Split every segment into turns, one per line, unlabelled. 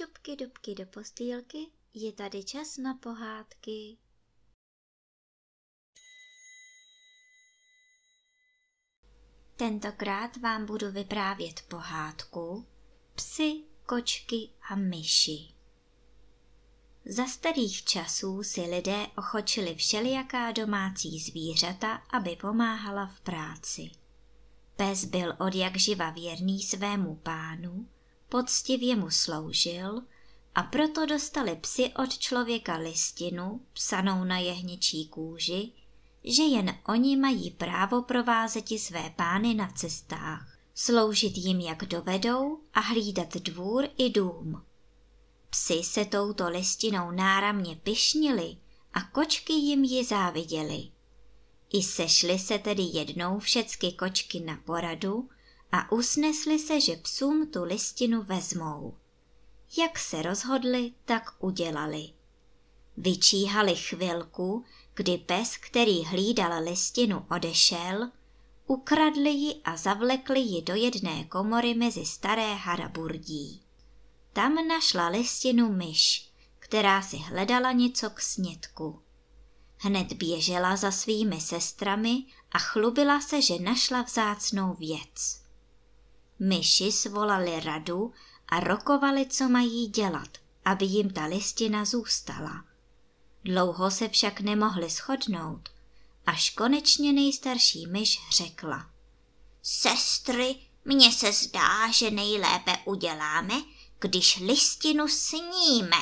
dubky, dubky do postýlky, je tady čas na pohádky. Tentokrát vám budu vyprávět pohádku Psy, kočky a myši. Za starých časů si lidé ochočili všelijaká domácí zvířata, aby pomáhala v práci. Pes byl od jak živa věrný svému pánu, poctivě mu sloužil a proto dostali psi od člověka listinu, psanou na jehněčí kůži, že jen oni mají právo provázeti své pány na cestách, sloužit jim jak dovedou a hlídat dvůr i dům. Psi se touto listinou náramně pyšnili a kočky jim ji záviděly. I sešly se tedy jednou všecky kočky na poradu a usnesli se, že psům tu listinu vezmou. Jak se rozhodli, tak udělali. Vyčíhali chvilku, kdy pes, který hlídal listinu, odešel, ukradli ji a zavlekli ji do jedné komory mezi staré haraburdí. Tam našla listinu myš, která si hledala něco k snědku. Hned běžela za svými sestrami a chlubila se, že našla vzácnou věc. Myši svolali radu a rokovali, co mají dělat, aby jim ta listina zůstala. Dlouho se však nemohli shodnout, až konečně nejstarší myš řekla. Sestry, mně se zdá, že nejlépe uděláme, když listinu sníme,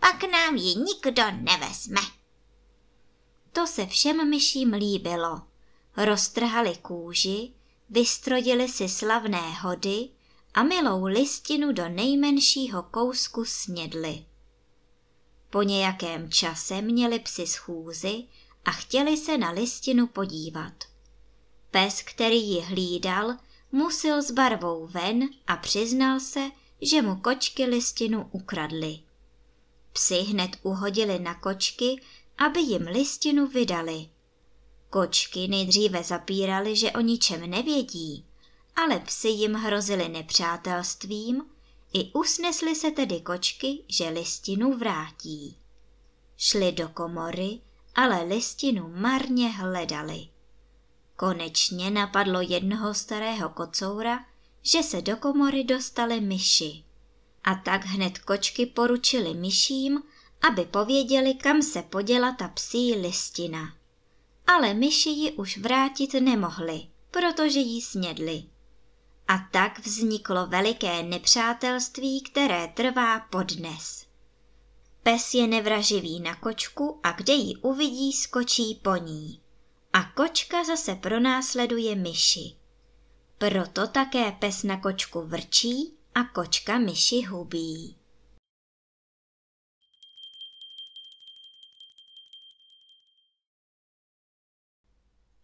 pak nám ji nikdo nevezme. To se všem myším líbilo. Roztrhali kůži, vystrodili si slavné hody a milou listinu do nejmenšího kousku snědli. Po nějakém čase měli psi schůzy a chtěli se na listinu podívat. Pes, který ji hlídal, musil s barvou ven a přiznal se, že mu kočky listinu ukradly. Psi hned uhodili na kočky, aby jim listinu vydali. Kočky nejdříve zapírali, že o ničem nevědí, ale psi jim hrozili nepřátelstvím, i usnesli se tedy kočky, že listinu vrátí. Šli do komory, ale listinu marně hledali. Konečně napadlo jednoho starého kocoura, že se do komory dostali myši. A tak hned kočky poručili myším, aby pověděli, kam se poděla ta psí listina. Ale myši ji už vrátit nemohli, protože ji snědli. A tak vzniklo veliké nepřátelství, které trvá podnes. Pes je nevraživý na kočku a kde ji uvidí, skočí po ní. A kočka zase pronásleduje myši. Proto také pes na kočku vrčí a kočka myši hubí.